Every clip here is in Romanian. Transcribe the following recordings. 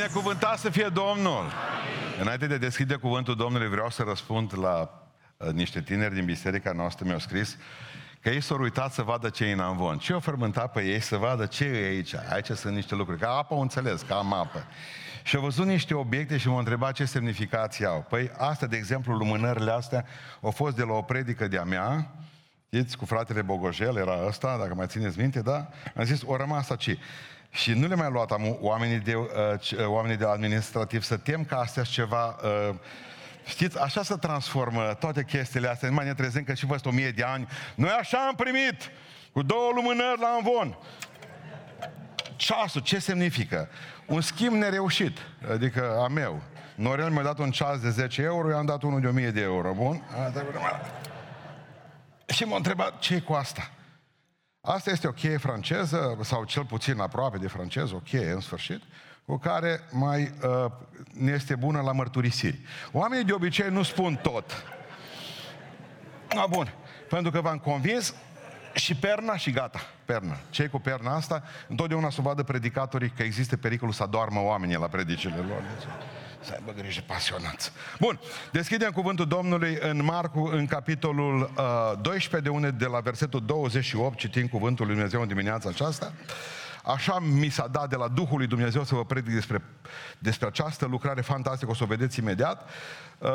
Binecuvântat să fie Domnul! Înainte de deschide cuvântul Domnului, vreau să răspund la uh, niște tineri din biserica noastră, mi-au scris că ei s-au uitat să vadă ce e în amvon. Ce au fermentat pe ei să vadă ce e aici. Aici sunt niște lucruri. Ca apă au înțeles, ca am apă. Și au văzut niște obiecte și m-au întrebat ce semnificație au. Păi astea, de exemplu, lumânările astea, au fost de la o predică de-a mea, Știți, cu fratele Bogojel, era ăsta, dacă mai țineți minte, da? Am zis, o rămas aici. Și nu le mai luat am, oamenii, de, uh, uh, oamenii de administrativ să tem că astea ceva... Uh, știți, așa se transformă toate chestiile astea. Nu mai ne trezim că și vă o mie de ani. Noi așa am primit, cu două lumânări la învon. Ceasul, ce semnifică? Un schimb nereușit, adică a meu. Norel mi-a dat un ceas de 10 euro, eu am dat unul de 1000 de euro, bun? Și m-a întrebat, ce cu asta? Asta este o cheie franceză, sau cel puțin aproape de franceză, o cheie în sfârșit, cu care mai uh, ne este bună la mărturisiri. Oamenii de obicei nu spun tot. No, bun. Pentru că v-am convins și perna și gata. Perna. Cei cu perna asta, întotdeauna să vadă predicatorii că există pericolul să doarmă oamenii la predicile lor. Să aibă grijă pasionați. Bun, deschidem cuvântul Domnului în Marcu, în capitolul uh, 12, de unde de la versetul 28 citim cuvântul lui Dumnezeu în dimineața aceasta. Așa mi s-a dat de la Duhul lui Dumnezeu să vă predic despre, despre această lucrare fantastică, o să o vedeți imediat. Uh,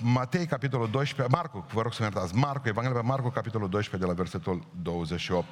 Matei, capitolul 12, Marcu, vă rog să mă iertați, Marcu, Evanghelia pe Marcu, capitolul 12, de la versetul 28.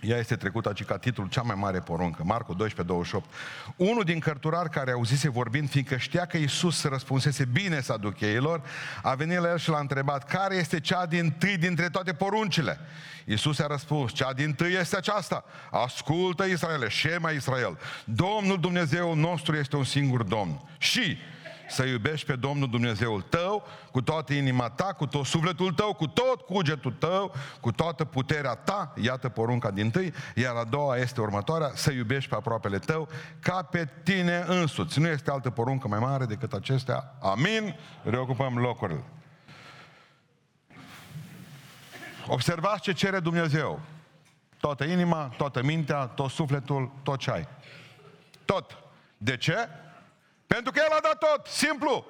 Ea este trecută aici ca titlul cea mai mare poruncă, Marcu 12, 28. Unul din cărturari care auzise vorbind, fiindcă știa că Iisus răspunsese bine saducheilor, a venit la el și l-a întrebat, care este cea din tâi dintre toate poruncile? Iisus a răspuns, cea din tâi este aceasta, ascultă Israele, șema Israel, Domnul Dumnezeu nostru este un singur Domn. Și să iubești pe Domnul Dumnezeul tău cu toată inima ta, cu tot sufletul tău, cu tot cugetul tău, cu toată puterea ta, iată porunca din tâi, iar a doua este următoarea, să iubești pe aproapele tău ca pe tine însuți. Nu este altă poruncă mai mare decât acestea. Amin. Reocupăm locurile. Observați ce cere Dumnezeu. Toată inima, toată mintea, tot sufletul, tot ce ai. Tot. De ce? Pentru că El a dat tot, simplu.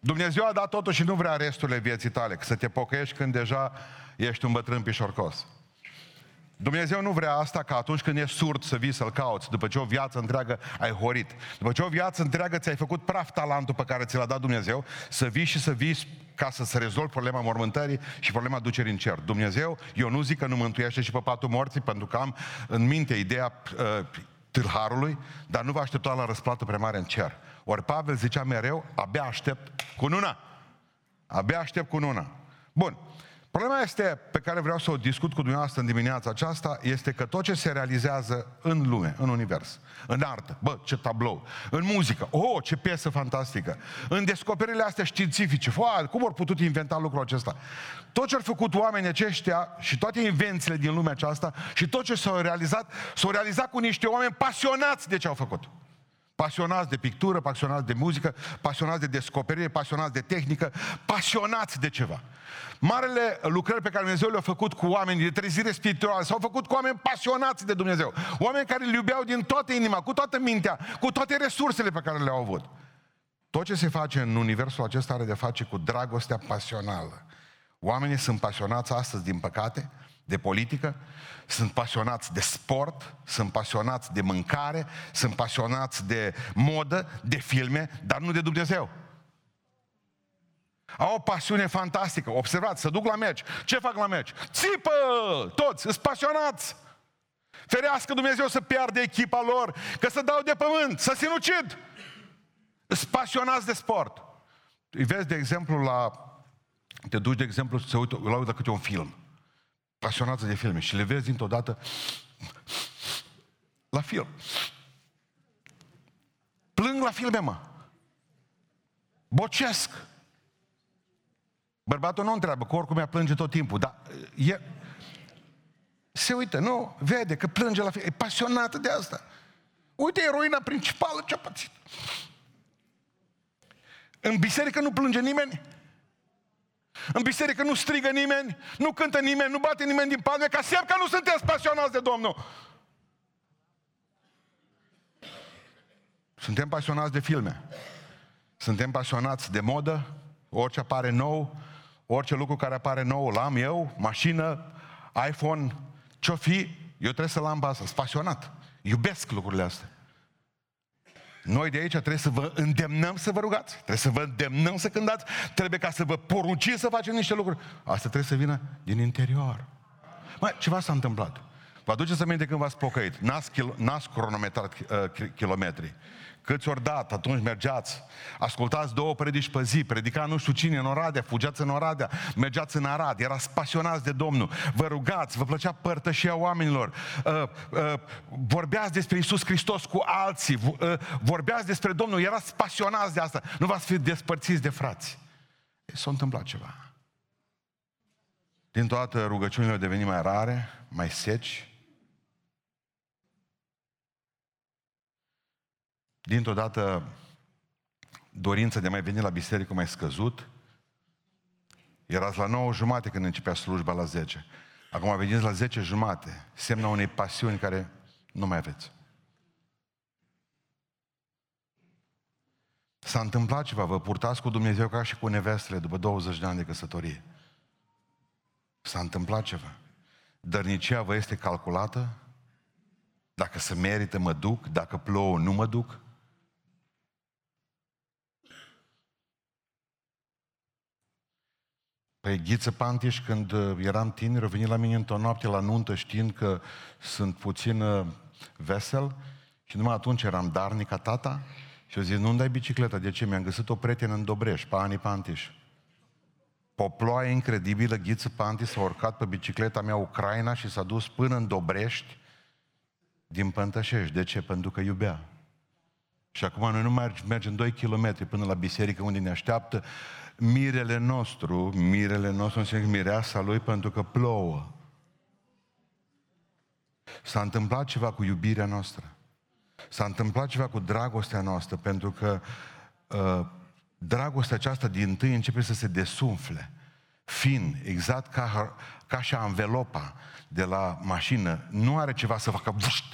Dumnezeu a dat totul și nu vrea resturile vieții tale, că să te pocăiești când deja ești un bătrân pișorcos. Dumnezeu nu vrea asta ca atunci când ești surd să vii să-L cauți, după ce o viață întreagă ai horit, după ce o viață întreagă ți-ai făcut praf talentul pe care ți l-a dat Dumnezeu, să vii și să vii ca să se rezolvi problema mormântării și problema ducerii în cer. Dumnezeu, eu nu zic că nu mântuiește și pe patul morții, pentru că am în minte ideea uh, tâlharului, dar nu va aștepta la răsplată prea mare în cer. Ori Pavel zicea mereu, abia aștept cu una. Abia aștept cu una. Bun. Problema este, pe care vreau să o discut cu dumneavoastră în dimineața aceasta, este că tot ce se realizează în lume, în univers, în artă, bă, ce tablou, în muzică, oh, ce piesă fantastică, în descoperirile astea științifice, foa, cum au putut inventa lucrul acesta? Tot ce au făcut oamenii aceștia și toate invențiile din lumea aceasta și tot ce s-au realizat, s-au realizat cu niște oameni pasionați de ce au făcut. Pasionați de pictură, pasionați de muzică, pasionați de descoperire, pasionați de tehnică, pasionați de ceva. Marele lucrări pe care Dumnezeu le-a făcut cu oameni de trezire spirituală s-au făcut cu oameni pasionați de Dumnezeu. Oameni care îl iubeau din toată inima, cu toată mintea, cu toate resursele pe care le-au avut. Tot ce se face în universul acesta are de face cu dragostea pasională. Oamenii sunt pasionați astăzi, din păcate, de politică, sunt pasionați de sport, sunt pasionați de mâncare, sunt pasionați de modă, de filme, dar nu de Dumnezeu. Au o pasiune fantastică. Observați, să duc la meci. Ce fac la meci? Țipă! Toți, sunt pasionați. Ferească Dumnezeu să piardă echipa lor, că să dau de pământ, să sinucid. Sunt pasionați de sport. Îi vezi, de exemplu, la... Te duci, de exemplu, să uită, la uită câte un film. Pasionați de filme. Și le vezi dintr-o dată la film. Plâng la filme, mă. Bocesc. Bărbatul nu întreabă, că oricum ea plânge tot timpul, dar e... Se uită, nu, vede că plânge la film, e pasionată de asta. Uite eroina principală ce a pățit. În biserică nu plânge nimeni. În biserică nu strigă nimeni, nu cântă nimeni, nu bate nimeni din palme, ca semn că nu sunteți pasionați de Domnul. Suntem pasionați de filme. Suntem pasionați de modă, orice apare nou, orice lucru care apare nou, l am eu, mașină, iPhone, ce-o fi, eu trebuie să-l am asta, sunt pasionat. Iubesc lucrurile astea. Noi de aici trebuie să vă îndemnăm să vă rugați, trebuie să vă îndemnăm să cântați, trebuie ca să vă poruncim să facem niște lucruri. Asta trebuie să vină din interior. Mai, ceva s-a întâmplat. Vă aduceți aminte când v-ați pocăit? N-ați, kil- n-ați cronometrat uh, kilometri. Câți ori dat, atunci mergeați, ascultați două predici pe zi, predica nu știu cine în Oradea, fugeați în Oradea, mergeați în Arad, erați pasionați de Domnul, vă rugați, vă plăcea părtășia oamenilor, uh, uh, vorbeați despre Isus Hristos cu alții, uh, vorbeați despre Domnul, erați pasionați de asta, nu v-ați fi despărțiți de frați. S-a întâmplat ceva. Din toată rugăciunile au devenit mai rare, mai seci, dintr-o dată dorința de a mai veni la biserică mai scăzut. Erați la 9 jumate când începea slujba la 10. Acum veniți la 10 jumate, semna unei pasiuni care nu mai aveți. S-a întâmplat ceva, vă purtați cu Dumnezeu ca și cu nevestele după 20 de ani de căsătorie. S-a întâmplat ceva. Dărnicia vă este calculată? Dacă se merită, mă duc, dacă plouă, nu mă duc? Păi Ghiță Pantiș, când uh, eram tineri, a venit la mine într-o noapte la nuntă știind că sunt puțin uh, vesel și numai atunci eram darnica tata și eu zis, nu-mi dai bicicleta, de ce? Mi-am găsit o prietenă în Dobreș, pe Ani Pantiș. Pe o ploaie incredibilă, Ghiță Pantiș s-a urcat pe bicicleta mea Ucraina și s-a dus până în Dobrești din Pântășești. De ce? Pentru că iubea. Și acum noi nu mai mergem 2 km până la biserică unde ne așteaptă mirele nostru, mirele nostru înseamnă mireasa lui pentru că plouă. S-a întâmplat ceva cu iubirea noastră. S-a întâmplat ceva cu dragostea noastră, pentru că uh, dragostea aceasta din tâi începe să se desumfle. Fin, exact ca, ca și anvelopa de la mașină, nu are ceva să facă vâșt.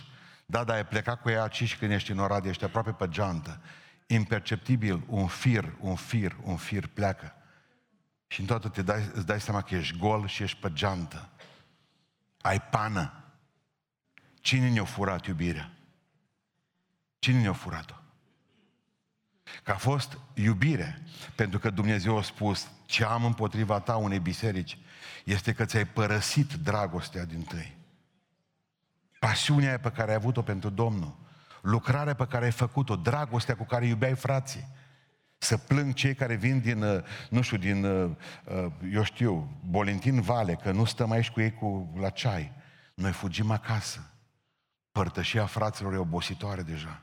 Da, dar ai plecat cu ea aici și când ești în orad, ești aproape pe geantă imperceptibil, un fir, un fir, un fir pleacă. Și în toată te dai, îți dai seama că ești gol și ești pe geantă. Ai pană. Cine ne-a furat iubirea? Cine ne-a furat-o? Că a fost iubire. Pentru că Dumnezeu a spus, ce am împotriva ta unei biserici, este că ți-ai părăsit dragostea din tâi. Pasiunea pe care ai avut-o pentru Domnul lucrarea pe care ai făcut-o, dragostea cu care iubeai frații. Să plâng cei care vin din, uh, nu știu, din, uh, uh, eu știu, Bolentin Vale, că nu stăm aici cu ei cu, la ceai. Noi fugim acasă. Părtășia fraților e obositoare deja.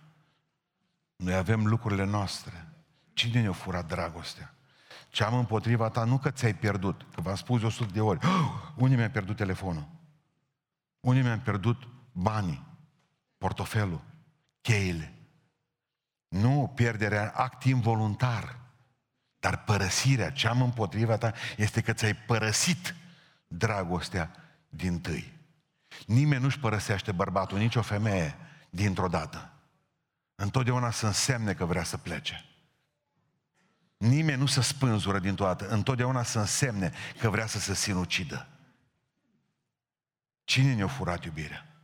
Noi avem lucrurile noastre. Cine ne-a furat dragostea? Ce am împotriva ta, nu că ți-ai pierdut, că v-am spus o sută de ori. Oh, unii mi-am pierdut telefonul. Unii mi-am pierdut banii, portofelul cheile. Nu pierderea, act involuntar. Dar părăsirea, ce am împotriva ta, este că ți-ai părăsit dragostea din tâi. Nimeni nu-și părăsește bărbatul, nici o femeie, dintr-o dată. Întotdeauna să însemne că vrea să plece. Nimeni nu se spânzură dintr-o dată, întotdeauna să însemne că vrea să se sinucidă. Cine ne-a furat iubirea?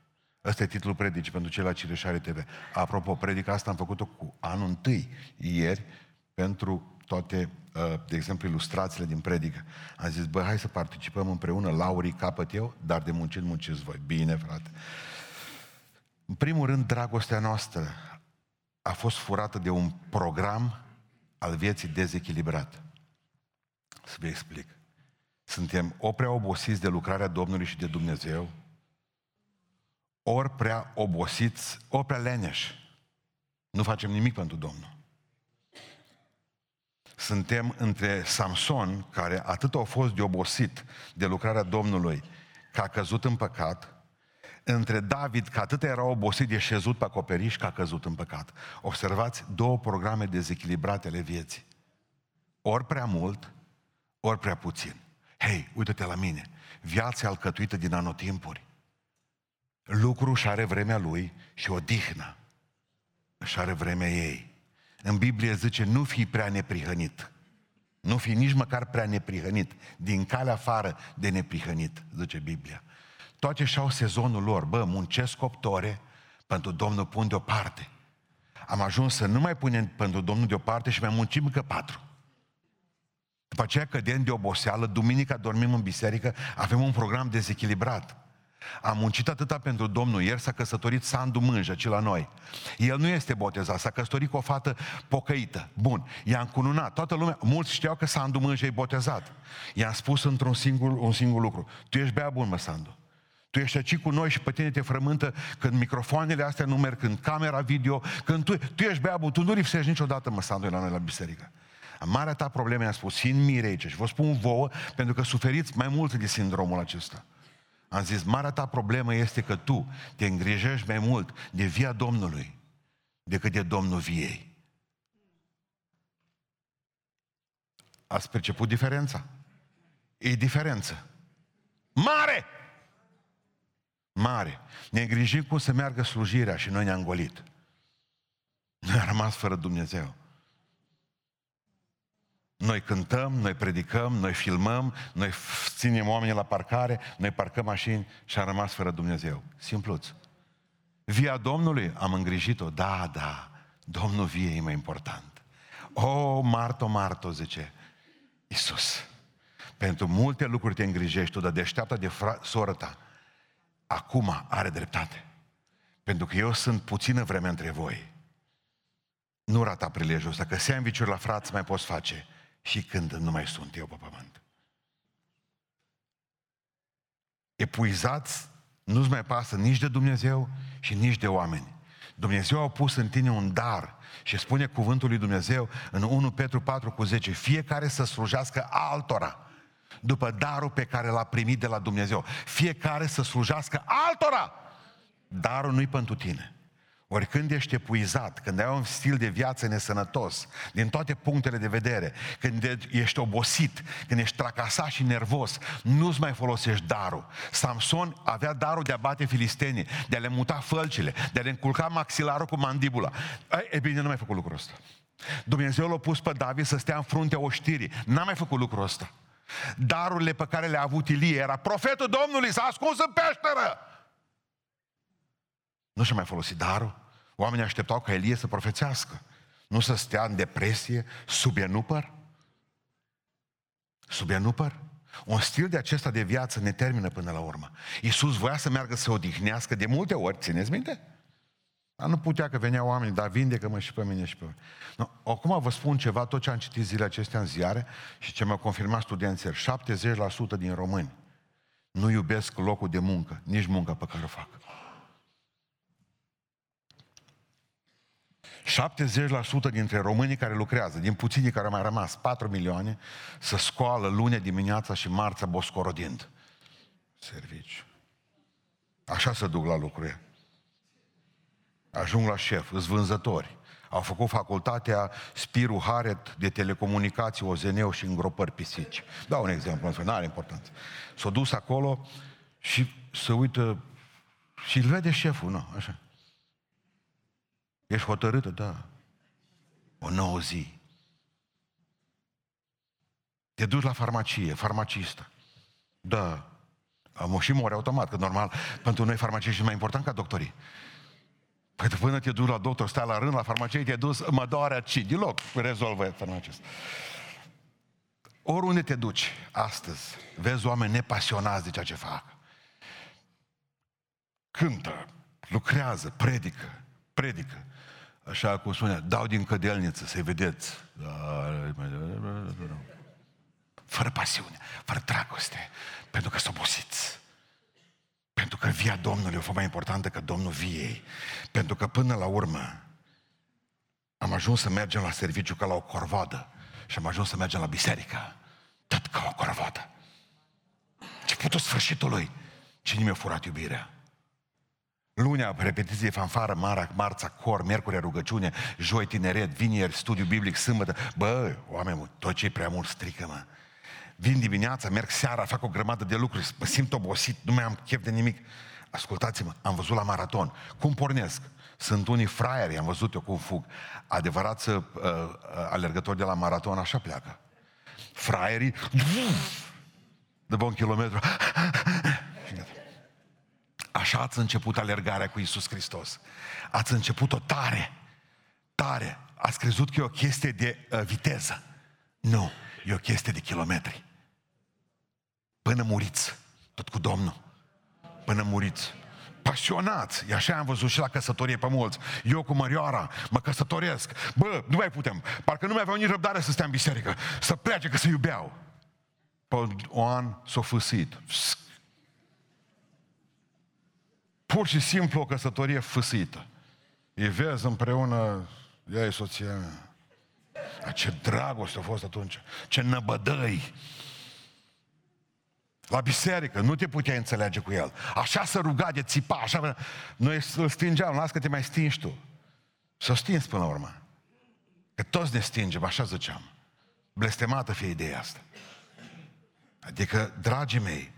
Ăsta e titlul predicii pentru cei la Cireșare TV. Apropo, predica asta am făcut-o cu anul întâi, ieri, pentru toate, uh, de exemplu, ilustrațiile din predică. Am zis, bă, hai să participăm împreună, Laurii capăt eu, dar de muncit munciți voi. Bine, frate. În primul rând, dragostea noastră a fost furată de un program al vieții dezechilibrat. Să vă explic. Suntem o prea obosiți de lucrarea Domnului și de Dumnezeu, ori prea obosiți, ori prea leneși. Nu facem nimic pentru Domnul. Suntem între Samson, care atât a fost de obosit de lucrarea Domnului, că a căzut în păcat, între David, că atât era obosit de șezut pe acoperiș, că a căzut în păcat. Observați două programe dezechilibrate ale vieții. Ori prea mult, ori prea puțin. Hei, uite-te la mine. Viața alcătuită din anotimpuri lucru și are vremea lui și odihnă. își are vremea ei. În Biblie zice, nu fi prea neprihănit. Nu fi nici măcar prea neprihănit. Din calea afară de neprihănit, zice Biblia. Toate și-au sezonul lor. Bă, muncesc 8 ore, pentru Domnul pun deoparte. Am ajuns să nu mai punem pentru Domnul deoparte și mai muncim încă patru. După aceea cădem de oboseală, duminica dormim în biserică, avem un program dezechilibrat. Am muncit atâta pentru Domnul. Ieri s-a căsătorit Sandu Mânjă, ce la noi. El nu este botezat, s-a căsătorit cu o fată pocăită. Bun, i-a încununat. Toată lumea, mulți știau că Sandu Mânjă e botezat. I-am spus într-un singur, un singur lucru. Tu ești bea bun, mă, Sandu. Tu ești aici cu noi și pe tine te frământă când microfoanele astea nu merg, când camera video, când tu, tu ești bea bun, tu nu lipsești niciodată, mă, Sandu, la noi la biserică. Marea ta problemă, i-am spus, sin mire aici și vă spun vouă, pentru că suferiți mai mult de sindromul acesta. Am zis, marea ta problemă este că tu te îngrijești mai mult de via Domnului decât de Domnul viei. Ați perceput diferența? E diferență. Mare! Mare. Ne îngrijim cum să meargă slujirea și noi ne-am golit. Noi am rămas fără Dumnezeu. Noi cântăm, noi predicăm, noi filmăm, noi ținem oamenii la parcare, noi parcăm mașini și am rămas fără Dumnezeu. Simpluț. Via Domnului am îngrijit-o. Da, da, Domnul vie e mai important. O, Marto, Marto, zice Iisus. Pentru multe lucruri te îngrijești tu, dar deșteaptă de fra- soră ta. Acum are dreptate. Pentru că eu sunt puțină vreme între voi. Nu rata prilejul ăsta, că sandwich la frați mai poți face și când nu mai sunt eu pe pământ. Epuizați, nu-ți mai pasă nici de Dumnezeu și nici de oameni. Dumnezeu a pus în tine un dar și spune cuvântul lui Dumnezeu în 1 Petru 4 cu 10, fiecare să slujească altora după darul pe care l-a primit de la Dumnezeu. Fiecare să slujească altora. Darul nu-i pentru tine. Ori când ești epuizat, când ai un stil de viață nesănătos, din toate punctele de vedere, când ești obosit, când ești tracasat și nervos, nu-ți mai folosești darul. Samson avea darul de a bate filistenii, de a le muta fălcile, de a le încurca maxilarul cu mandibula. E bine, nu mai făcut lucrul ăsta. Dumnezeu l-a pus pe David să stea în fruntea oștirii. N-a mai făcut lucrul ăsta. Darurile pe care le-a avut Ilie era profetul Domnului, s-a ascuns în peșteră. Nu și-a mai folosit darul. Oamenii așteptau ca Elie să profețească. Nu să stea în depresie, sub enupăr. Sub enupăr. Un stil de acesta de viață ne termină până la urmă. Iisus voia să meargă să odihnească de multe ori, țineți minte? Dar nu putea că veneau oameni, dar vindecă-mă și pe mine și pe mine. No, acum vă spun ceva, tot ce am citit zilele acestea în ziare și ce mi-au confirmat studenții, 70% din români nu iubesc locul de muncă, nici munca pe care o fac. 70% dintre românii care lucrează, din puținii care au mai rămas, 4 milioane, să scoală lune dimineața și marța boscorodind. Serviciu. Așa se duc la lucruri. Ajung la șef, îți vânzători. Au făcut facultatea Spiru Haret de telecomunicații, OZN și îngropări pisici. Dau un exemplu, nu are importanță. S-a dus acolo și se uită și îl vede șeful, nu, așa. Ești hotărâtă? Da. O nouă zi. Te duci la farmacie, farmacistă. Da. Am și mori automat, că normal, pentru noi farmacie e mai important ca doctorii. Păi până te duci la doctor, stai la rând la farmacie, te duci, mă doare aici, deloc, rezolvă farmacist. Oriunde te duci astăzi, vezi oameni nepasionați de ceea ce fac. Cântă, lucrează, predică, predică așa cum spune, dau din cădelniță să-i vedeți. Fără pasiune, fără dragoste, pentru că sunt obosiți. Pentru că via Domnului o fost mai importantă că Domnul viei. Pentru că până la urmă am ajuns să mergem la serviciu ca la o corvoadă și am ajuns să mergem la biserică tot ca o corvoadă. Ce putul sfârșitului. Cine mi-a furat iubirea? Lunea, repetiție, fanfară, mara, marța, cor, miercuri, rugăciune, joi, tineret, vineri, studiu biblic, sâmbătă. Bă, oameni, tot ce e prea mult strică, mă. Vin dimineața, merg seara, fac o grămadă de lucruri, mă simt obosit, nu mai am chef de nimic. Ascultați-mă, am văzut la maraton. Cum pornesc? Sunt unii fraieri, am văzut eu cum fug. Adevărați uh, uh, alergători de la maraton așa pleacă. Fraierii, după un kilometru, Așa ați început alergarea cu Isus Hristos. Ați început-o tare, tare. Ați crezut că e o chestie de uh, viteză. Nu, e o chestie de kilometri. Până muriți, tot cu Domnul. Până muriți. Pasionați. E așa am văzut și la căsătorie pe mulți. Eu cu Mărioara mă căsătoresc. Bă, nu mai putem. Parcă nu mai aveau nici răbdare să stea în biserică. Să plece că se iubeau. Pe un an s-a fâsit. Pur și simplu o căsătorie fâsită. E vezi împreună, ea e soția mea. A, ce dragoste a fost atunci, ce năbădăi. La biserică, nu te puteai înțelege cu el. Așa să ruga de țipa, așa... Noi îl stingeam, las că te mai stingi tu. S-o stins până la urmă. Că toți ne stingem, așa ziceam. Blestemată fie ideea asta. Adică, dragii mei,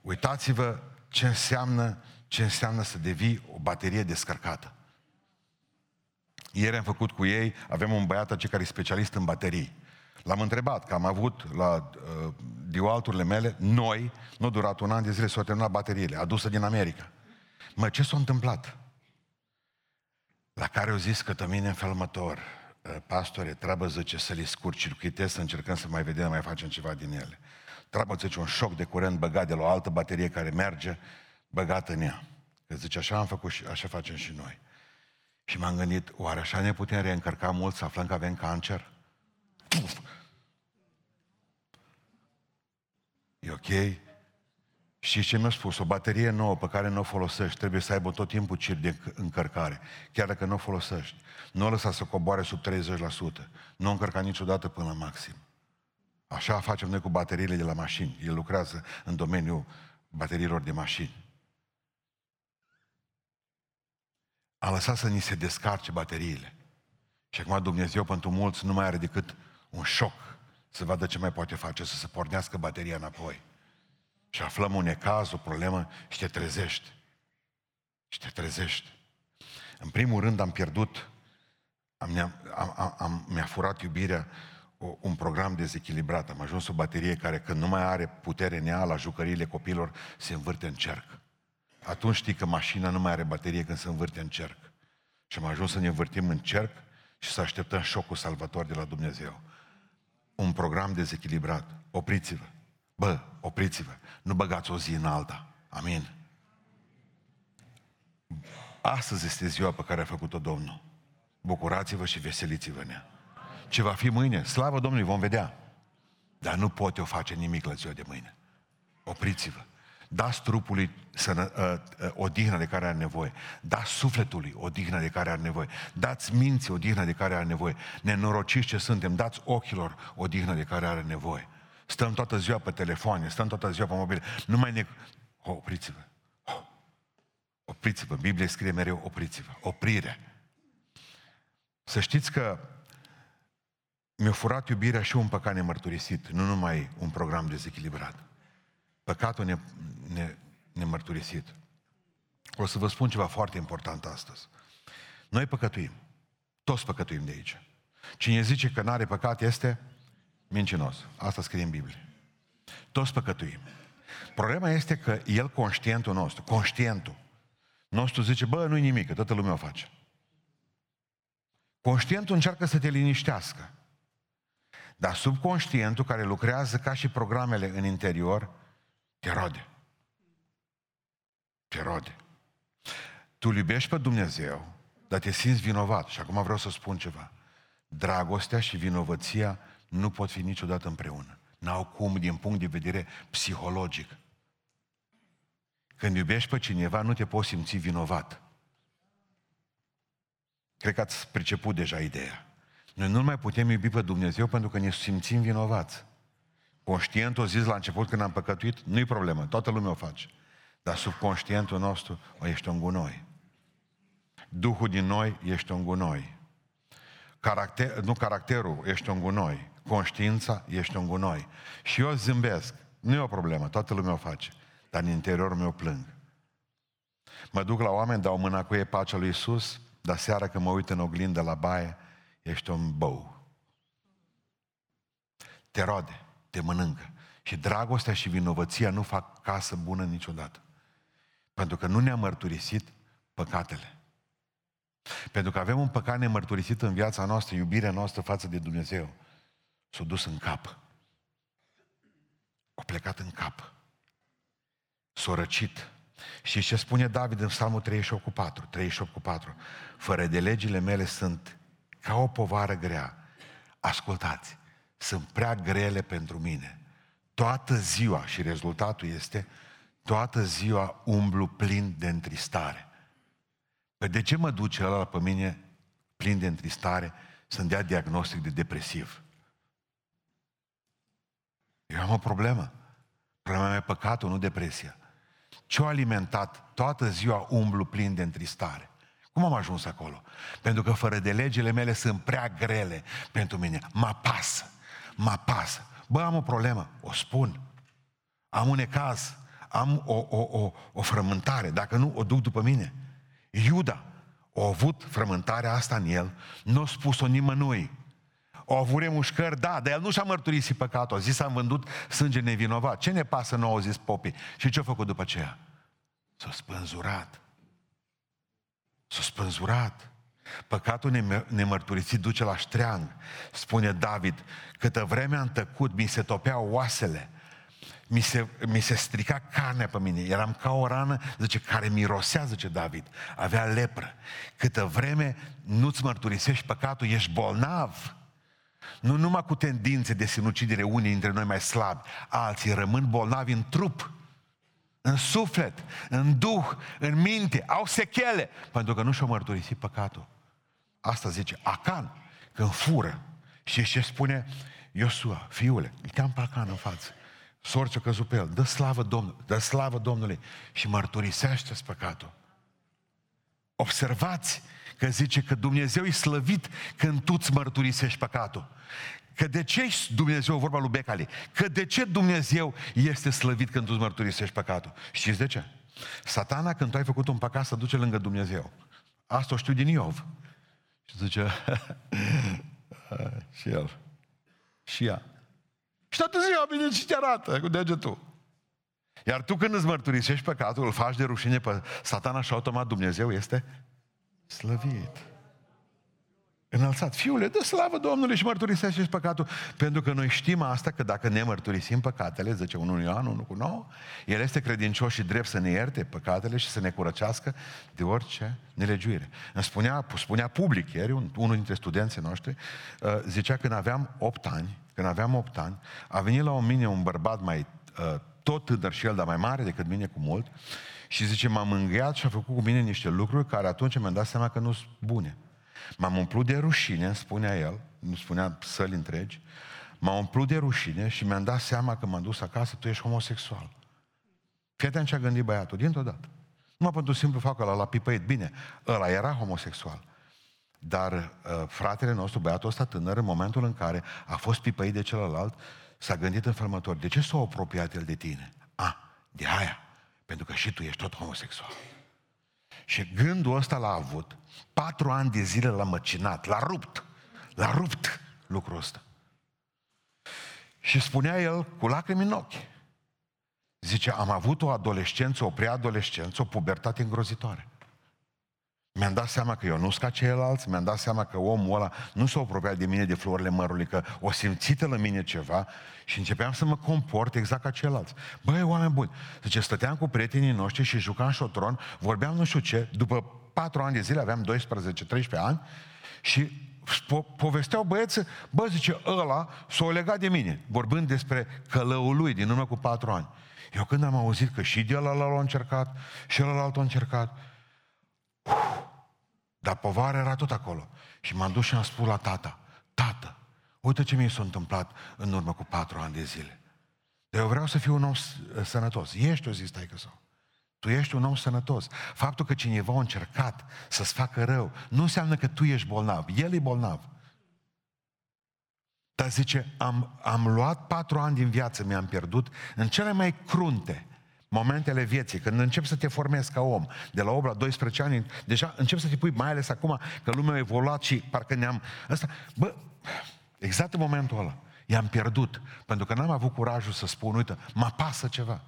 uitați-vă ce înseamnă ce înseamnă să devii o baterie descărcată. Ieri am făcut cu ei, avem un băiat aici care e specialist în baterii. L-am întrebat, că am avut la uh, dioalturile mele, noi, nu a durat un an de zile, s-au terminat bateriile, adusă din America. Mă, ce s-a întâmplat? La care au zis că tămine în felmător, uh, pastore, treabă zice să le scurcircuitez, să încercăm să mai vedem, mai facem ceva din ele. Treabă zice un șoc de curent băgat de la o altă baterie care merge, băgat în ea. Că zice, așa am făcut și așa facem și noi. Și m-am gândit, oare așa ne putem reîncărca mult să aflăm că avem cancer? Puf! E ok? Și ce mi-a spus? O baterie nouă pe care nu o folosești trebuie să aibă tot timpul cir de încărcare. Chiar dacă nu o folosești. Nu o lăsa să coboare sub 30%. Nu o încărca niciodată până la maxim. Așa facem noi cu bateriile de la mașini. El lucrează în domeniul bateriilor de mașini. A lăsat să ni se descarce bateriile. Și acum Dumnezeu pentru mulți nu mai are decât un șoc să vadă ce mai poate face, să se pornească bateria înapoi. Și aflăm un ecaz, o problemă și te trezești. Și te trezești. În primul rând am pierdut, am, am, am, am, mi-a furat iubirea o, un program dezechilibrat. Am ajuns o baterie care când nu mai are putere în ea, la jucăriile copilor, se învârte în cerc atunci știi că mașina nu mai are baterie când se învârte în cerc. Și am ajuns să ne învârtim în cerc și să așteptăm șocul salvator de la Dumnezeu. Un program dezechilibrat. Opriți-vă. Bă, opriți-vă. Nu băgați o zi în alta. Amin. Astăzi este ziua pe care a făcut-o Domnul. Bucurați-vă și veseliți-vă în ea. Ce va fi mâine? Slavă Domnului, vom vedea. Dar nu pot eu face nimic la ziua de mâine. Opriți-vă. Dați trupului sănă, uh, uh, odihnă de care are nevoie. Dați sufletului odihnă de care are nevoie. Dați minții odihnă de care are nevoie. Nenorociți ce suntem, dați ochilor odihnă de care are nevoie. Stăm toată ziua pe telefoane, stăm toată ziua pe mobil. Nu mai ne... Oh, opriți-vă. Oh. Opriți-vă. Biblia scrie mereu opriți-vă. Oprire. Să știți că mi-a furat iubirea și un păcat nemărturisit, nu numai un program dezechilibrat. Păcatul ne, ne, nemărturisit. O să vă spun ceva foarte important astăzi. Noi păcătuim. Toți păcătuim de aici. Cine zice că nu are păcat este mincinos. Asta scrie în Biblie. Toți păcătuim. Problema este că el, conștientul nostru, conștientul nostru zice, bă, nu-i nimic, că toată lumea o face. Conștientul încearcă să te liniștească. Dar subconștientul care lucrează ca și programele în interior, te rode. Te rode. Tu iubești pe Dumnezeu, dar te simți vinovat. Și acum vreau să spun ceva. Dragostea și vinovăția nu pot fi niciodată împreună. N-au cum din punct de vedere psihologic. Când iubești pe cineva, nu te poți simți vinovat. Cred că ați priceput deja ideea. Noi nu mai putem iubi pe Dumnezeu pentru că ne simțim vinovați. Conștientul o zis la început când am păcătuit, nu-i problemă, toată lumea o face. Dar subconștientul nostru o ești un gunoi. Duhul din noi ești un gunoi. Caracter, nu caracterul, ești un gunoi. Conștiința, ești un gunoi. Și eu zâmbesc. Nu e o problemă, toată lumea o face. Dar în interiorul meu plâng. Mă duc la oameni, dau mâna cu ei pacea lui Isus, dar seara când mă uit în oglindă la baie, ești un bău. Te rode, te mănâncă. Și dragostea și vinovăția nu fac casă bună niciodată. Pentru că nu ne-a mărturisit păcatele. Pentru că avem un păcat nemărturisit în viața noastră, iubirea noastră față de Dumnezeu. S-a dus în cap. A plecat în cap. S-a răcit. Și ce spune David în Psalmul 38 cu 4, 38 cu 4? Fără de legile mele sunt ca o povară grea. Ascultați, sunt prea grele pentru mine. Toată ziua, și rezultatul este, toată ziua umblu plin de întristare. Păi de ce mă duce ăla pe mine plin de întristare să-mi dea diagnostic de depresiv? Eu am o problemă. Problema mea e păcatul, nu depresia. Ce-o alimentat toată ziua umblu plin de întristare? Cum am ajuns acolo? Pentru că fără de legile mele sunt prea grele pentru mine. Mă pasă. Mă pasă. Bă, am o problemă. O spun. Am un ecaz. Am o, o, o, o frământare. Dacă nu, o duc după mine. Iuda a avut frământarea asta în el, nu a spus-o nimănui. O avut remușcări, da, dar el nu și-a mărturisit păcatul. A zis, am vândut sânge nevinovat. Ce ne pasă nouă, zis popii. Și ce a făcut după aceea? S-a spânzurat. S-a spânzurat. Păcatul nemărturisit duce la ștreang. Spune David, câtă vreme am tăcut, mi se topeau oasele mi se, mi se strica carnea pe mine. Eram ca o rană, zice, care mirosea, zice David. Avea lepră. Câtă vreme nu-ți mărturisești păcatul, ești bolnav. Nu numai cu tendințe de sinucidere unii dintre noi mai slabi, alții rămân bolnavi în trup, în suflet, în duh, în minte, au sechele, pentru că nu și-au mărturisit păcatul. Asta zice Acan, când fură. Și ce spune Iosua, fiule, îl te-am pe Acan în față sorți o căzut pe el. Dă slavă Domnului, dă slavă Domnului și mărturisește păcatul. Observați că zice că Dumnezeu e slăvit când tu îți mărturisești păcatul. Că de ce Dumnezeu, vorba lui Becali, că de ce Dumnezeu este slăvit când tu îți mărturisești păcatul? Știți de ce? Satana, când tu ai făcut un păcat, să duce lângă Dumnezeu. Asta o știu din Iov. Și zice, și el, și ea. Și toată ziua vine și te arată cu degetul. Iar tu când îți mărturisești păcatul, îl faci de rușine pe satana și automat Dumnezeu este slăvit. Înălțat. Fiule, dă slavă Domnului și mărturisește păcatul. Pentru că noi știm asta, că dacă ne mărturisim păcatele, zice 1 Ioan 1 cu 9, El este credincios și drept să ne ierte păcatele și să ne curățească de orice nelegiuire. Îmi spunea, spunea public ieri, unul dintre studenții noștri, uh, zicea când aveam 8 ani, când aveam 8 ani, a venit la o mine un bărbat mai uh, tot tânăr și el, dar mai mare decât mine cu mult, și zice, m-am mângâiat și a făcut cu mine niște lucruri care atunci mi-am dat seama că nu sunt bune. M-am umplut de rușine, spunea el, nu spunea săli întregi, m-am umplut de rușine și mi-am dat seama că m-am dus acasă, tu ești homosexual. Fii atent ce a gândit băiatul, dintr-o dată. Numai pentru simplu fac ăla la pipăit. Bine, ăla era homosexual. Dar uh, fratele nostru, băiatul ăsta tânăr, în momentul în care a fost pipăit de celălalt, s-a gândit în felmător, de ce s-a apropiat el de tine? A, de aia, pentru că și tu ești tot homosexual. Și gândul ăsta l-a avut, patru ani de zile l-a măcinat, l-a rupt, l-a rupt lucrul ăsta. Și spunea el cu lacrimi în ochi. Zice, am avut o adolescență, o preadolescență, o pubertate îngrozitoare. Mi-am dat seama că eu nu sunt ca ceilalți, mi-am dat seama că omul ăla nu s-a apropiat de mine de florile mărului, că o simțită la mine ceva și începeam să mă comport exact ca ceilalți. Băi, oameni buni, zice, stăteam cu prietenii noștri și jucam șotron, vorbeam nu știu ce, după patru ani de zile, aveam 12-13 ani, și po- povesteau băieți, bă, zice, ăla s-a legat de mine, vorbind despre călăul lui din urmă cu patru ani. Eu când am auzit că și de ăla l-a încercat, și ăla l-a încercat, dar povara era tot acolo. Și m-am dus și am spus la tata, tată, uite ce mi s-a întâmplat în urmă cu patru ani de zile. Dar eu vreau să fiu un om sănătos. Ești, o zis taică sau. Tu ești un om sănătos. Faptul că cineva a încercat să-ți facă rău, nu înseamnă că tu ești bolnav. El e bolnav. Dar zice, am, am luat patru ani din viață, mi-am pierdut în cele mai crunte, Momentele vieții, când începi să te formezi ca om, de la 8 la 12 ani, deja începi să te pui, mai ales acum că lumea a evoluat și parcă ne-am... Asta, bă, exact în momentul ăla, i-am pierdut, pentru că n-am avut curajul să spun, uite, mă pasă ceva.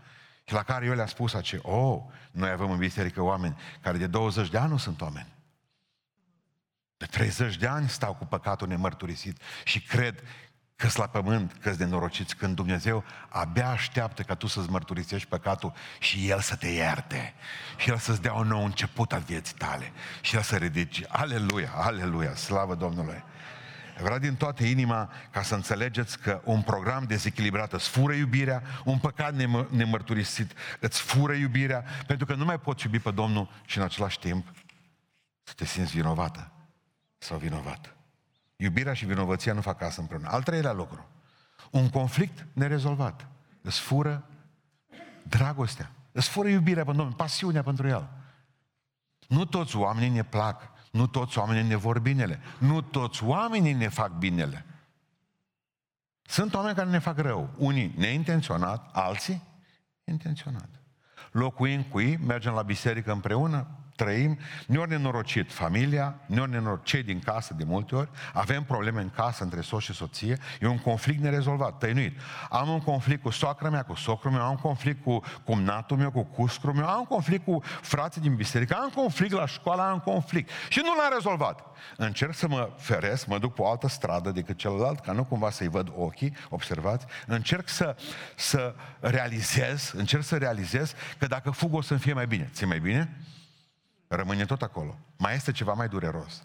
Și la care eu le-am spus ace, oh, noi avem în biserică oameni care de 20 de ani nu sunt oameni. De 30 de ani stau cu păcatul nemărturisit și cred că la pământ, că de norociți când Dumnezeu abia așteaptă ca tu să-ți mărturisești păcatul și El să te ierte. Și El să-ți dea un nou început al vieții tale. Și El să ridici. Aleluia, aleluia, slavă Domnului. Vreau din toată inima ca să înțelegeți că un program dezechilibrat îți fură iubirea, un păcat nemărturisit îți fură iubirea, pentru că nu mai poți iubi pe Domnul și în același timp să te simți vinovată sau vinovat. Iubirea și vinovăția nu fac casă împreună. Al treilea lucru. Un conflict nerezolvat. Îți fură dragostea. Îți fură iubirea pentru Domnul, pasiunea pentru El. Nu toți oamenii ne plac. Nu toți oamenii ne vor binele. Nu toți oamenii ne fac binele. Sunt oameni care ne fac rău. Unii neintenționat, alții intenționat. Locuim cu ei, mergem la biserică împreună, trăim, ne ori nenorocit familia, ne ori nenorocit cei din casă de multe ori, avem probleme în casă între soț și soție, e un conflict nerezolvat, tăinuit. Am un conflict cu soacra mea, cu socrul meu, am un conflict cu cumnatul meu, cu cuscrul meu, am un conflict cu frații din biserică, am un conflict la școală, am un conflict. Și nu l-am rezolvat. Încerc să mă feresc, mă duc pe o altă stradă decât celălalt, ca nu cumva să-i văd ochii, observați, încerc să, să realizez, încerc să realizez că dacă fug o să-mi fie mai bine. Ți mai bine? Rămâne tot acolo. Mai este ceva mai dureros.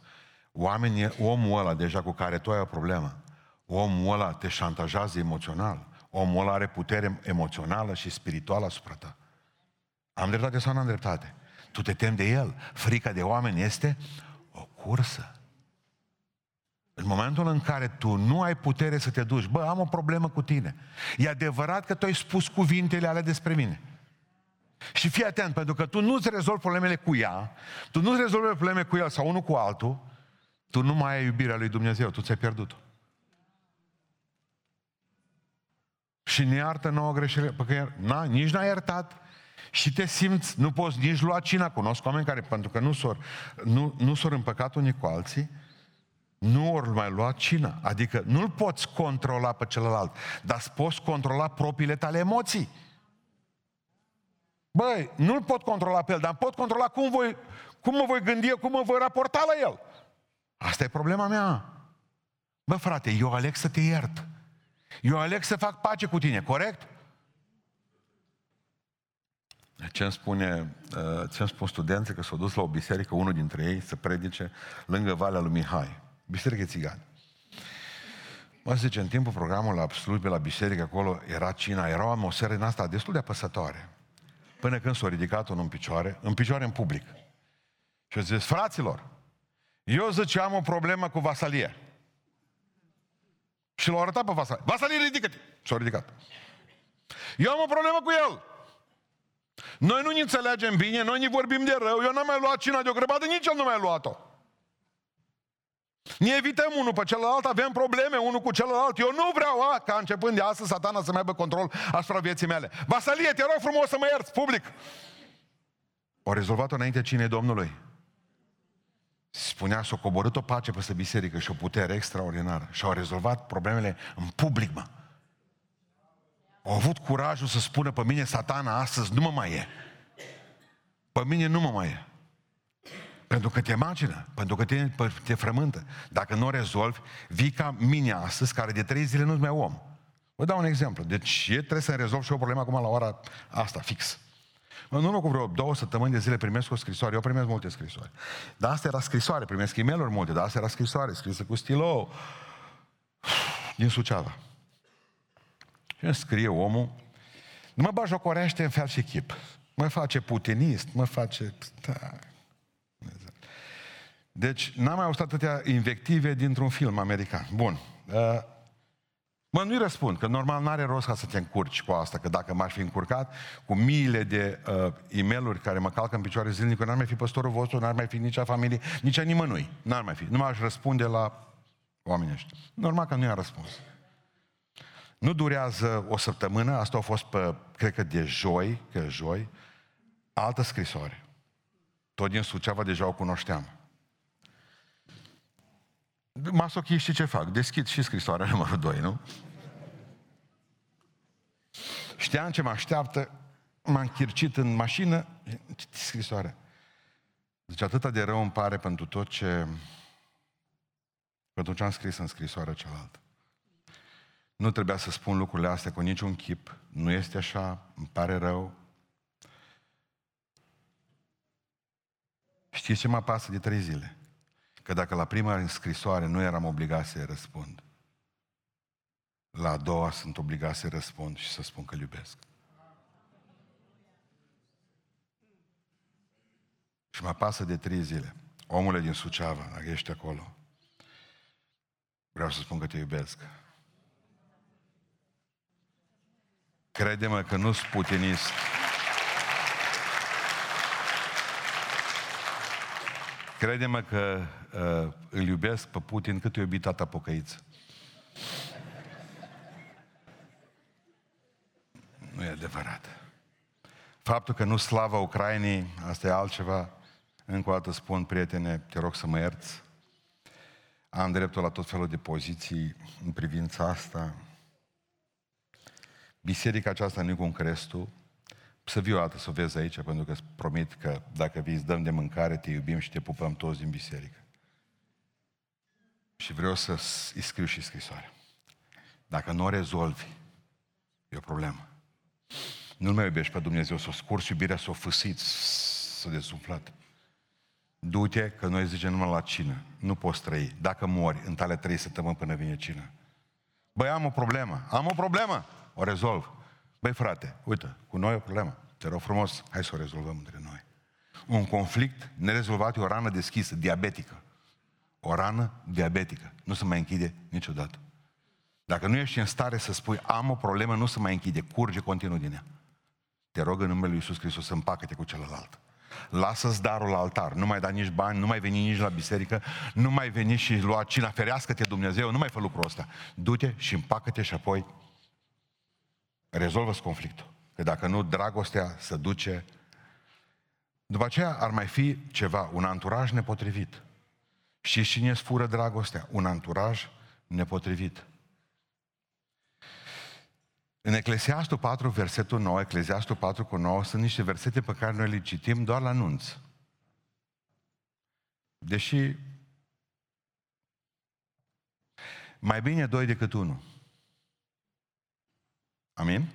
Oamenii, omul ăla deja cu care tu ai o problemă, omul ăla te șantajează emoțional, omul ăla are putere emoțională și spirituală asupra ta. Am dreptate sau nu am dreptate? Tu te temi de el. Frica de oameni este o cursă. În momentul în care tu nu ai putere să te duci, bă, am o problemă cu tine. E adevărat că tu ai spus cuvintele alea despre mine. Și fii atent, pentru că tu nu-ți rezolvi problemele cu ea, tu nu-ți rezolvi probleme cu el sau unul cu altul, tu nu mai ai iubirea lui Dumnezeu, tu ți-ai pierdut-o. Și ne iartă nouă greșelile, pentru că na, nici n-ai iertat și te simți, nu poți nici lua cina. Cunosc oameni care, pentru că nu s-or, nu, nu s-or împăcat unii cu alții, nu ori mai lua cina. Adică nu-l poți controla pe celălalt, dar poți controla propriile tale emoții. Băi, nu-l pot controla pe el, dar pot controla cum, voi, cum mă voi gândi eu, cum mă voi raporta la el. Asta e problema mea. Bă, frate, eu aleg să te iert. Eu aleg să fac pace cu tine, corect? Ce îmi spune, uh, ce îmi spun studenții că s-au dus la o biserică, unul dintre ei, să predice lângă Valea lui Mihai. Biserică țigani. Mă zice, în timpul programului la slujbe la biserică, acolo era cina, era o atmosferă în asta destul de apăsătoare. Până când s-a ridicat unul în picioare, în picioare în public. Și a zis, fraților, eu zice, am o problemă cu Vasalie. Și l-a arătat pe Vasalie. Vasalie, ridică-te! S-a ridicat. Eu am o problemă cu el. Noi nu ne înțelegem bine, noi ne vorbim de rău, eu n-am mai luat cina de o grămadă, nici el nu mai luat-o. Ne evităm unul pe celălalt, avem probleme unul cu celălalt. Eu nu vreau a, ca începând de astăzi satana să mai aibă control asupra vieții mele. Vasalie, te rog frumos să mă ierți, public. O rezolvat-o înainte cine Domnului. Spunea, s-a coborât o pace peste biserică și o putere extraordinară. Și au rezolvat problemele în public, mă. Au avut curajul să spună pe mine, satana, astăzi nu mă mai e. Pe mine nu mă mai e. Pentru că te macină, pentru că te, te frământă. Dacă nu o rezolvi, vii ca mine astăzi, care de trei zile nu-ți mai om. Vă dau un exemplu. Deci e, trebuie să rezolv și o problemă acum la ora asta, fix. În urmă cu vreo două săptămâni de zile primesc o scrisoare. Eu primesc multe scrisori. Dar asta era scrisoare, primesc e mail multe, dar asta era scrisoare, scrisă cu stilou din Suceava. Și îmi scrie omul, nu mă bajocorește în fel și chip. Mă face putinist, mă face... Da. Deci, n-am mai auzit atâtea invective dintr-un film american. Bun. Uh, mă, nu-i răspund, că normal n-are rost ca să te încurci cu asta, că dacă m-aș fi încurcat cu miile de uh, e mail care mă calcă în picioare zilnic, n-ar mai fi păstorul vostru, n-ar mai fi nici a familie, nici a nimănui. N-ar mai fi. Nu m-aș răspunde la oamenii ăștia. Normal că nu i-am răspuns. Nu durează o săptămână, asta a fost pe, cred că de joi, că joi, altă scrisoare. Tot din Suceava deja o cunoșteam. Masochiștii ce fac? Deschid și scrisoarea numărul 2, nu? Știam ce mă așteaptă, m-am chircit în mașină, citi scrisoarea. Deci atâta de rău îmi pare pentru tot ce... pentru ce am scris în scrisoarea cealaltă. Nu trebuia să spun lucrurile astea cu niciun chip. Nu este așa, îmi pare rău. Știți ce mă pasă de trei zile? Că dacă la prima scrisoare nu eram obligat să răspund, la a doua sunt obligat să răspund și să spun că iubesc. Și mă pasă de trei zile. Omule din Suceava, dacă ești acolo, vreau să spun că te iubesc. Crede-mă că nu sunt putinist. Crede-mă că uh, îl iubesc pe Putin cât o iubi tata pocăiță. Nu e adevărat. Faptul că nu slava Ucrainei, asta e altceva. Încă o dată spun, prietene, te rog să mă ierți. Am dreptul la tot felul de poziții în privința asta. Biserica aceasta nu e cu un crestul. Să viu o dată să o vezi aici, pentru că îți promit că dacă vii, îți dăm de mâncare, te iubim și te pupăm toți din biserică. Și vreau să îi scriu și scrisoare. Dacă nu o rezolvi, e o problemă. Nu mai iubești pe Dumnezeu, să o scurci iubirea, să o fâsiți, să o desumflat. Du-te, că noi zicem numai la cină. Nu poți trăi. Dacă mori, în tale trei săptămâni până vine cină. Băi, am o problemă. Am o problemă. O rezolv. Băi, frate, uite, cu noi o problemă. Te rog frumos, hai să o rezolvăm între noi. Un conflict nerezolvat e o rană deschisă, diabetică. O rană diabetică. Nu se mai închide niciodată. Dacă nu ești în stare să spui, am o problemă, nu se mai închide, curge continuu din ea. Te rog în numele Lui Iisus Hristos să împacă-te cu celălalt. Lasă-ți darul la altar, nu mai da nici bani, nu mai veni nici la biserică, nu mai veni și lua cina, ferească-te Dumnezeu, nu mai fă lucrul ăsta. Du-te și împacă-te și apoi rezolvă conflictul. Că dacă nu, dragostea se duce. După aceea ar mai fi ceva, un anturaj nepotrivit. Și cine îți fură dragostea? Un anturaj nepotrivit. În Eclesiastul 4, versetul 9, Eclesiastul 4 cu 9, sunt niște versete pe care noi le citim doar la anunț. Deși mai bine doi decât unul. Amin?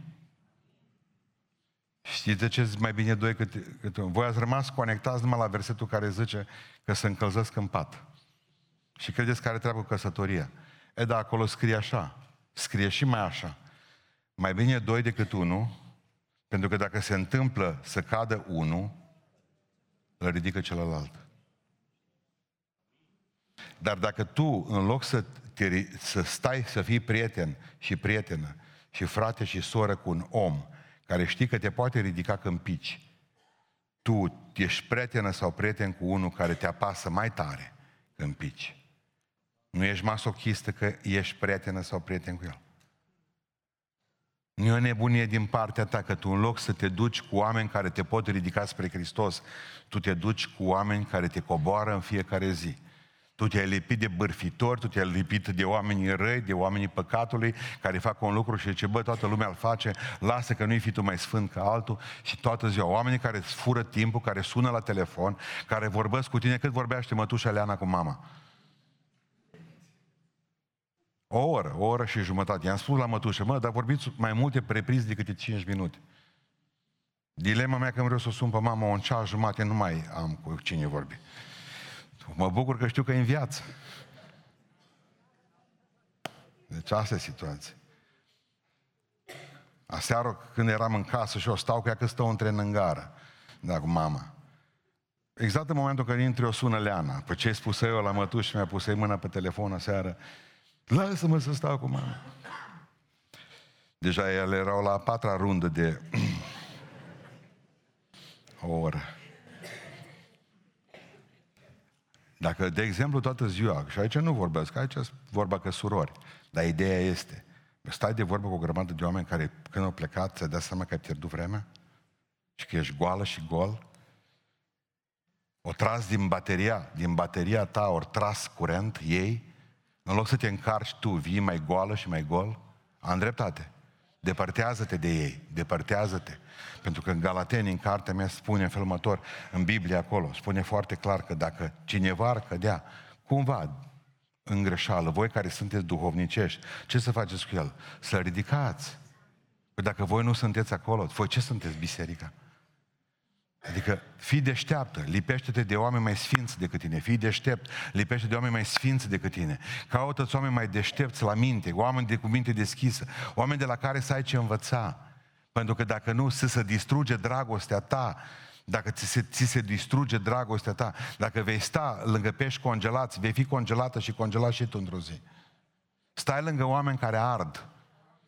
Știți de ce mai bine doi cât, cât unul? Voi ați rămas conectați numai la versetul care zice că se încălzesc în pat. Și credeți că are treabă cu căsătoria. E, da, acolo scrie așa. Scrie și mai așa. Mai bine doi decât unul, pentru că dacă se întâmplă să cadă unul, îl ridică celălalt. Dar dacă tu, în loc să, te, să stai să fii prieten și prietenă și frate și soră cu un om care știi că te poate ridica când pici, tu ești prietenă sau prieten cu unul care te apasă mai tare când pici. Nu ești masochistă că ești prietenă sau prieten cu el. Nu e o nebunie din partea ta că tu în loc să te duci cu oameni care te pot ridica spre Hristos, tu te duci cu oameni care te coboară în fiecare zi. Tu te-ai lipit de bârfitori, tu te-ai lipit de oamenii răi, de oamenii păcatului, care fac un lucru și zice, bă, toată lumea îl face, lasă că nu-i fi tu mai sfânt ca altul și toată ziua. Oamenii care îți fură timpul, care sună la telefon, care vorbesc cu tine cât vorbește mătușa Leana cu mama. O oră, o oră și jumătate. I-am spus la mătușă, mă, dar vorbiți mai multe preprizi decât 5 minute. Dilema mea că vreau să o sun pe mama un ceas jumate, nu mai am cu cine vorbi. Mă bucur că știu că e în viață. Deci asta e situația. Aseară când eram în casă și o stau cu ea că stau între în gară, da, cu mama. Exact în momentul când intri o sună Leana. Pe ce ai spus eu la mătuș mi-a pus mâna pe telefon aseară. Lasă-mă să stau cu mama. Deja ele erau la a patra rundă de o oră. Dacă, de exemplu, toată ziua, și aici nu vorbesc, aici vorba că surori, dar ideea este, Stai de vorbă cu o grămadă de oameni care când au plecat ți-ai dat seama că ai pierdut vremea? Și că ești goală și gol? O tras din bateria, din bateria ta, ori tras curent ei, în loc să te încarci tu, vii mai goală și mai gol, am dreptate. Depărtează-te de ei, depărtează-te. Pentru că în Galateni, în cartea mea, spune în felul următor, în Biblie acolo, spune foarte clar că dacă cineva ar cădea, cumva, în greșeală, voi care sunteți duhovnicești, ce să faceți cu el? Să-l ridicați. Păi dacă voi nu sunteți acolo, voi ce sunteți biserica? Adică fii deșteaptă, lipește-te de oameni mai sfinți decât tine, fii deștept, lipește de oameni mai sfinți decât tine. Caută-ți oameni mai deștepți la minte, oameni de cu minte deschisă, oameni de la care să ai ce învăța. Pentru că dacă nu, să se distruge dragostea ta, dacă ți se, ți se distruge dragostea ta, dacă vei sta lângă pești congelați, vei fi congelată și congelat și tu într-o zi. Stai lângă oameni care ard.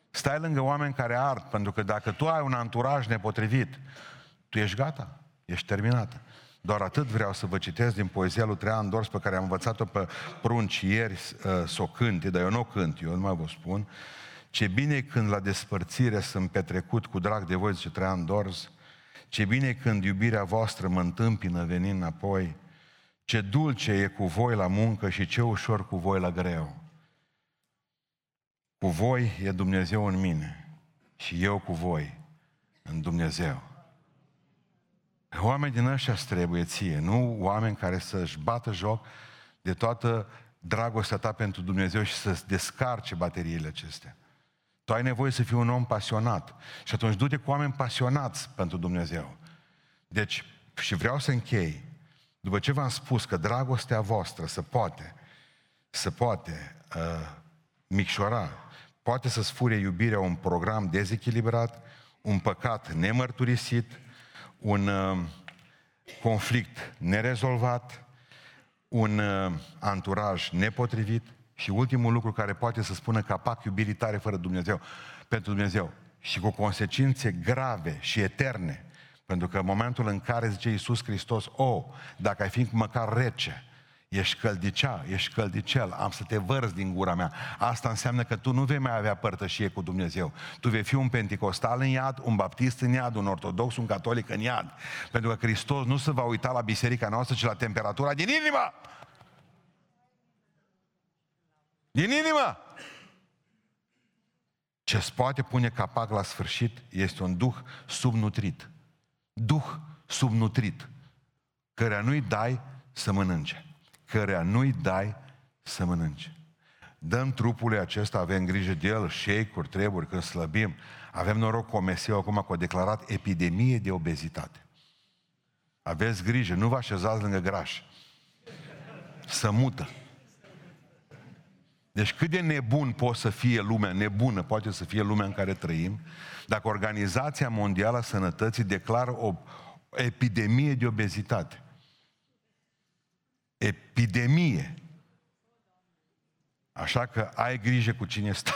Stai lângă oameni care ard, pentru că dacă tu ai un anturaj nepotrivit, tu ești gata. Ești terminată. Doar atât vreau să vă citesc din poezia lui Traian Dors pe care am învățat-o pe prunci ieri uh, să o cânte, dar eu nu o cânt, eu nu mai vă spun. Ce bine când la despărțire sunt petrecut cu drag de voi, zice Traian Dors, ce bine când iubirea voastră mă întâmpină venind înapoi, ce dulce e cu voi la muncă și ce ușor cu voi la greu. Cu voi e Dumnezeu în mine și eu cu voi în Dumnezeu. Oameni din ăștia trebuie ție, nu oameni care să-și bată joc de toată dragostea ta pentru Dumnezeu și să-ți descarce bateriile acestea. Tu ai nevoie să fii un om pasionat. Și atunci du-te cu oameni pasionați pentru Dumnezeu. Deci, și vreau să închei, după ce v-am spus că dragostea voastră se poate, se poate uh, micșora, poate să sfure iubirea un program dezechilibrat, un păcat nemărturisit, un uh, conflict nerezolvat, un uh, anturaj nepotrivit și ultimul lucru care poate să spună capac iubirii tare fără Dumnezeu, pentru Dumnezeu și cu consecințe grave și eterne. Pentru că în momentul în care zice Iisus Hristos, o, oh, dacă ai fi măcar rece, ești căldicea, ești căldicel, am să te vărzi din gura mea. Asta înseamnă că tu nu vei mai avea părtășie cu Dumnezeu. Tu vei fi un penticostal în iad, un baptist în iad, un ortodox, un catolic în iad. Pentru că Hristos nu se va uita la biserica noastră, ci la temperatura din inimă. Din inimă! Ce îți poate pune capac la sfârșit este un duh subnutrit. Duh subnutrit, căreia nu-i dai să mănânce cărea nu-i dai să mănânce. Dăm trupului acesta, avem grijă de el, shake-uri, treburi, când slăbim. Avem noroc cu Meseu acum că a declarat epidemie de obezitate. Aveți grijă, nu vă așezați lângă graș. Să mută. Deci cât de nebun poate să fie lumea, nebună poate să fie lumea în care trăim, dacă Organizația Mondială a Sănătății declară o epidemie de obezitate epidemie. Așa că ai grijă cu cine stai.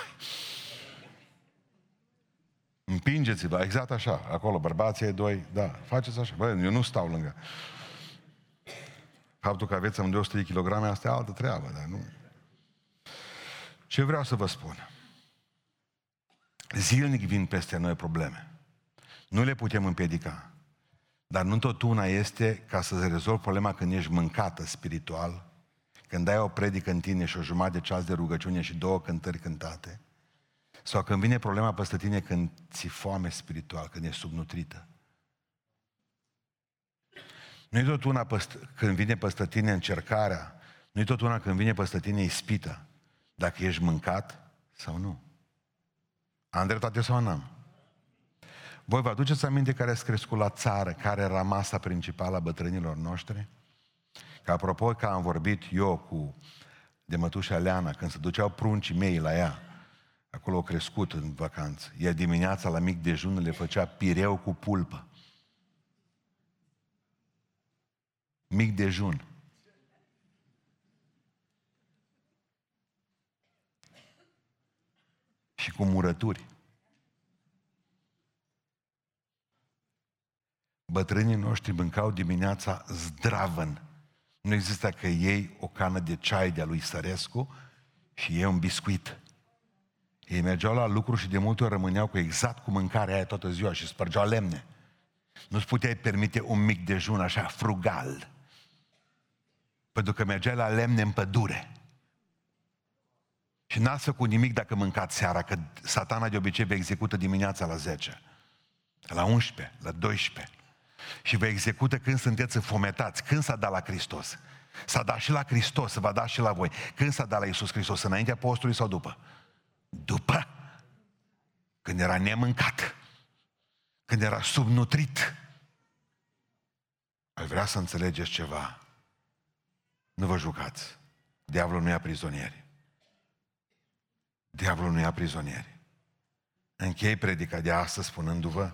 Împingeți-vă, exact așa, acolo, bărbații doi, da, faceți așa. Bă, eu nu stau lângă. Faptul că aveți de 100 de kg, asta e altă treabă, dar nu. Ce vreau să vă spun? Zilnic vin peste noi probleme. Nu le putem împiedica. Dar nu tot una este ca să-ți rezolvi problema când ești mâncată spiritual, când ai o predică în tine și o jumătate de ceas de rugăciune și două cântări cântate, sau când vine problema peste tine când ți foame spiritual, când ești subnutrită. Nu e tot una când vine peste tine încercarea, nu e tot una când vine peste tine ispită, dacă ești mâncat sau nu. Am dreptate sau n-am? Voi vă aduceți aminte care ați crescut la țară, care era masa principală a bătrânilor noștri? Că apropo că am vorbit eu cu de mătușa Leana, când se duceau pruncii mei la ea, acolo au crescut în vacanță, ea dimineața la mic dejun le făcea pireu cu pulpă. Mic dejun. Și cu murături. Bătrânii noștri mâncau dimineața zdravăn. Nu există că ei o cană de ceai de-a lui Sărescu și ei un biscuit. Ei mergeau la lucru și de multe ori rămâneau cu exact cu mâncarea aia toată ziua și spărgeau lemne. Nu-ți puteai permite un mic dejun așa frugal. Pentru că mergeai la lemne în pădure. Și n-ați făcut nimic dacă mâncați seara, că satana de obicei vă execută dimineața la 10, la 11, la 12. Și vă execută când sunteți fometați, când s-a dat la Hristos. S-a dat și la Hristos, să va da și la voi. Când s-a dat la Iisus Hristos? Înaintea postului sau după? După. Când era nemâncat. Când era subnutrit. Ai vrea să înțelegeți ceva. Nu vă jucați. Diavolul nu ia prizonieri. Diavolul nu ia prizonieri. Închei predica de astăzi spunându-vă că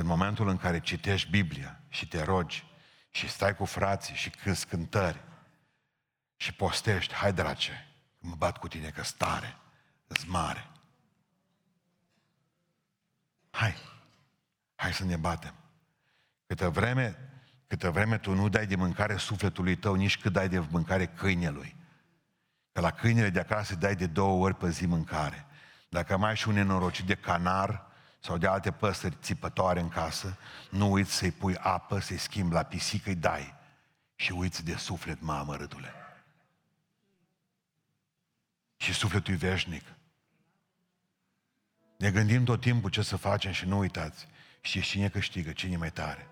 în momentul în care citești Biblia și te rogi și stai cu frații și cânti cântări și postești, hai drace, mă bat cu tine că stare, îți mare. Hai, hai să ne batem. Câtă vreme, câtă vreme tu nu dai de mâncare sufletului tău, nici cât dai de mâncare câinelui. Că la câinele de acasă dai de două ori pe zi mâncare. Dacă mai ai și un nenorocit de canar sau de alte păsări țipătoare în casă, nu uiți să-i pui apă, să-i schimbi la pisică, îi dai. Și uiți de suflet, mamă, râdule. Și sufletul e veșnic. Ne gândim tot timpul ce să facem și nu uitați. Și cine câștigă, cine e mai tare.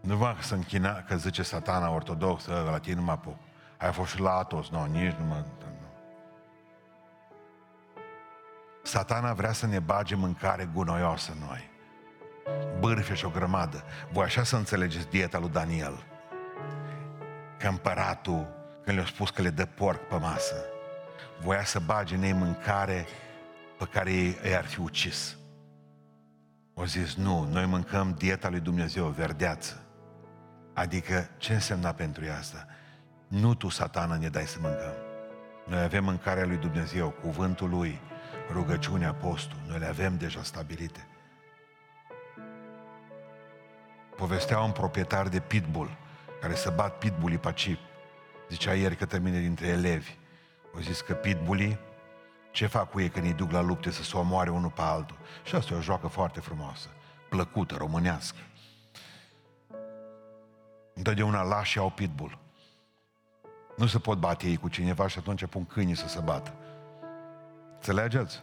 Nu vă să închina, că zice satana ortodox, la tine nu mă apuc. Ai fost și la Atos, nu, nici nu mă... Satana vrea să ne bage mâncare gunoioasă noi. Bârfe și o grămadă. Voi așa să înțelegeți dieta lui Daniel. Că împăratul, când le-a spus că le dă porc pe masă, voia să bage în ei mâncare pe care ei, ei ar fi ucis. O zis, nu, noi mâncăm dieta lui Dumnezeu, verdeață. Adică, ce însemna pentru ea asta? Nu tu, satana, ne dai să mâncăm. Noi avem mâncarea lui Dumnezeu, cuvântul lui, rugăciunea, postul. Noi le avem deja stabilite. Povestea un proprietar de pitbull, care să bat pitbullii pe cip. Zicea ieri că termine dintre elevi. Au zis că pitbullii, ce fac cu ei când îi duc la lupte să se omoare unul pe altul? Și asta e o joacă foarte frumoasă, plăcută, românească. Întotdeauna lași au pitbull. Nu se pot bate ei cu cineva și atunci pun câinii să se bată. Înțelegeți?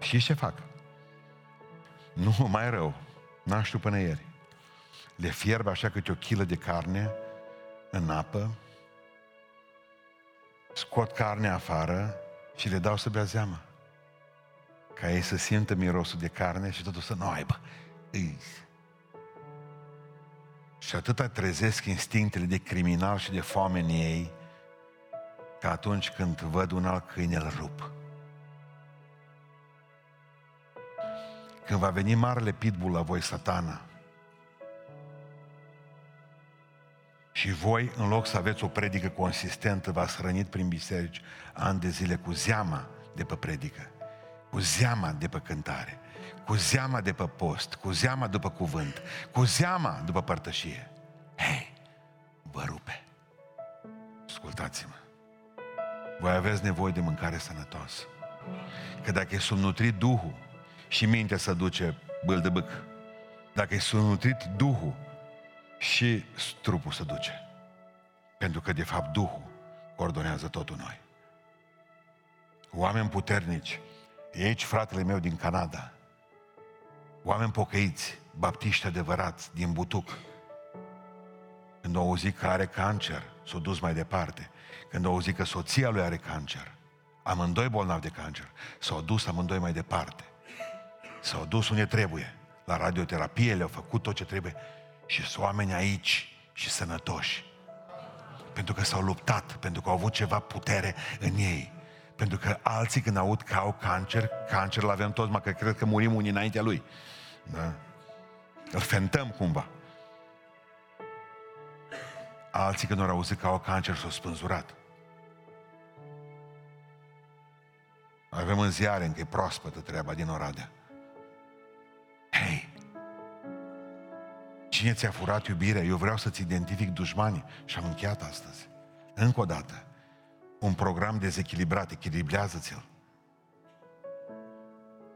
Și ce fac? Nu, mai rău. N-am știut până ieri. Le fierb așa câte o kilă de carne în apă, scot carnea afară și le dau să bea zeamă. Ca ei să simtă mirosul de carne și totul să nu aibă. Îi, și atâta trezesc instinctele de criminal și de foame în ei, ca atunci când văd un alt câine, îl rup. Când va veni marele pitbull la voi, satana, și voi, în loc să aveți o predică consistentă, v-ați hrănit prin biserici ani de zile cu zeama de pe predică, cu zeama de pe cântare, cu zeama de pe post, cu zeama după cuvânt, cu zeama după părtășie. Hei, vă rupe. Ascultați-mă. Voi aveți nevoie de mâncare sănătoasă. Că dacă e subnutrit Duhul și mintea să duce bâl de bâc, dacă e subnutrit Duhul și trupul să duce. Pentru că, de fapt, Duhul coordonează totul noi. Oameni puternici. E aici fratele meu din Canada oameni pocăiți, baptiști adevărați, din Butuc, când au auzit că are cancer, s-au dus mai departe. Când au auzit că soția lui are cancer, amândoi bolnavi de cancer, s-au dus amândoi mai departe. S-au dus unde trebuie. La radioterapie le-au făcut tot ce trebuie. Și sunt oameni aici și sănătoși. Pentru că s-au luptat, pentru că au avut ceva putere în ei. Pentru că alții când aud că au cancer, cancer l avem toți, mă că cred că murim unii înaintea lui. Da? Îl fentăm cumva. Alții când au auzit că au cancer s-au spânzurat. Avem în ziare încă e proaspătă treaba din Oradea. Hei! Cine ți-a furat iubirea? Eu vreau să-ți identific dușmanii. Și am încheiat astăzi. Încă o dată. un program dezechilibrat, echilibrează-ți-l.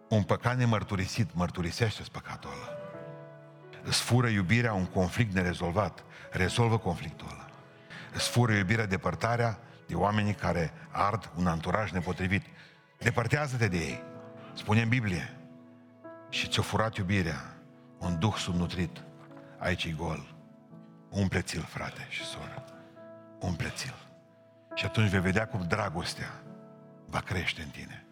Un păcat nemărturisit, mărturisește păcatul ăla. Îți fură iubirea un conflict nerezolvat, rezolvă conflictul ăla. Îți fură iubirea depărtarea de oamenii care ard un anturaj nepotrivit. Depărtează-te de ei. Spune în Biblie. Și ți-o furat iubirea, un duh subnutrit. Aici e gol. Umple-ți-l, frate și soră. Umple-ți-l. Și atunci vei vedea cum dragostea va crește în tine.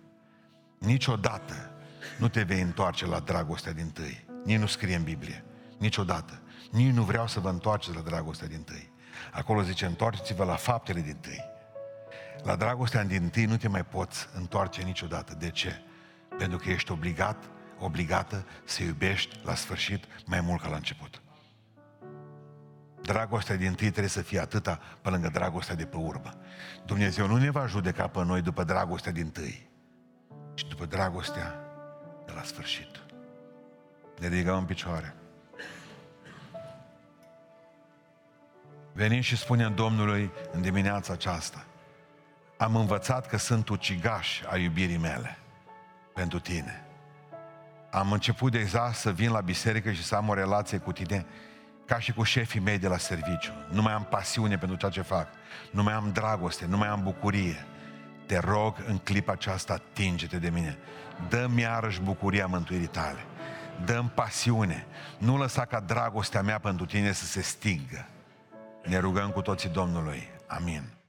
Niciodată nu te vei întoarce la dragostea din tâi. Nici nu scrie în Biblie. Niciodată. Nici nu vreau să vă întoarceți la dragostea din tâi. Acolo zice, întoarceți-vă la faptele din tâi. La dragostea din tâi nu te mai poți întoarce niciodată. De ce? Pentru că ești obligat, obligată să iubești la sfârșit mai mult ca la început. Dragostea din tâi trebuie să fie atâta pe lângă dragostea de pe urmă. Dumnezeu nu ne va judeca pe noi după dragostea din tâi, ci după dragostea de la sfârșit. Ne ridicăm în picioare. Venim și spunem Domnului în dimineața aceasta, am învățat că sunt ucigaș a iubirii mele pentru tine. Am început deja să vin la biserică și să am o relație cu tine ca și cu șefii mei de la serviciu. Nu mai am pasiune pentru ceea ce fac. Nu mai am dragoste, nu mai am bucurie. Te rog, în clipa aceasta, atinge-te de mine. Dă-mi iarăși bucuria mântuirii tale. Dă-mi pasiune. Nu lăsa ca dragostea mea pentru tine să se stingă. Ne rugăm cu toții Domnului. Amin.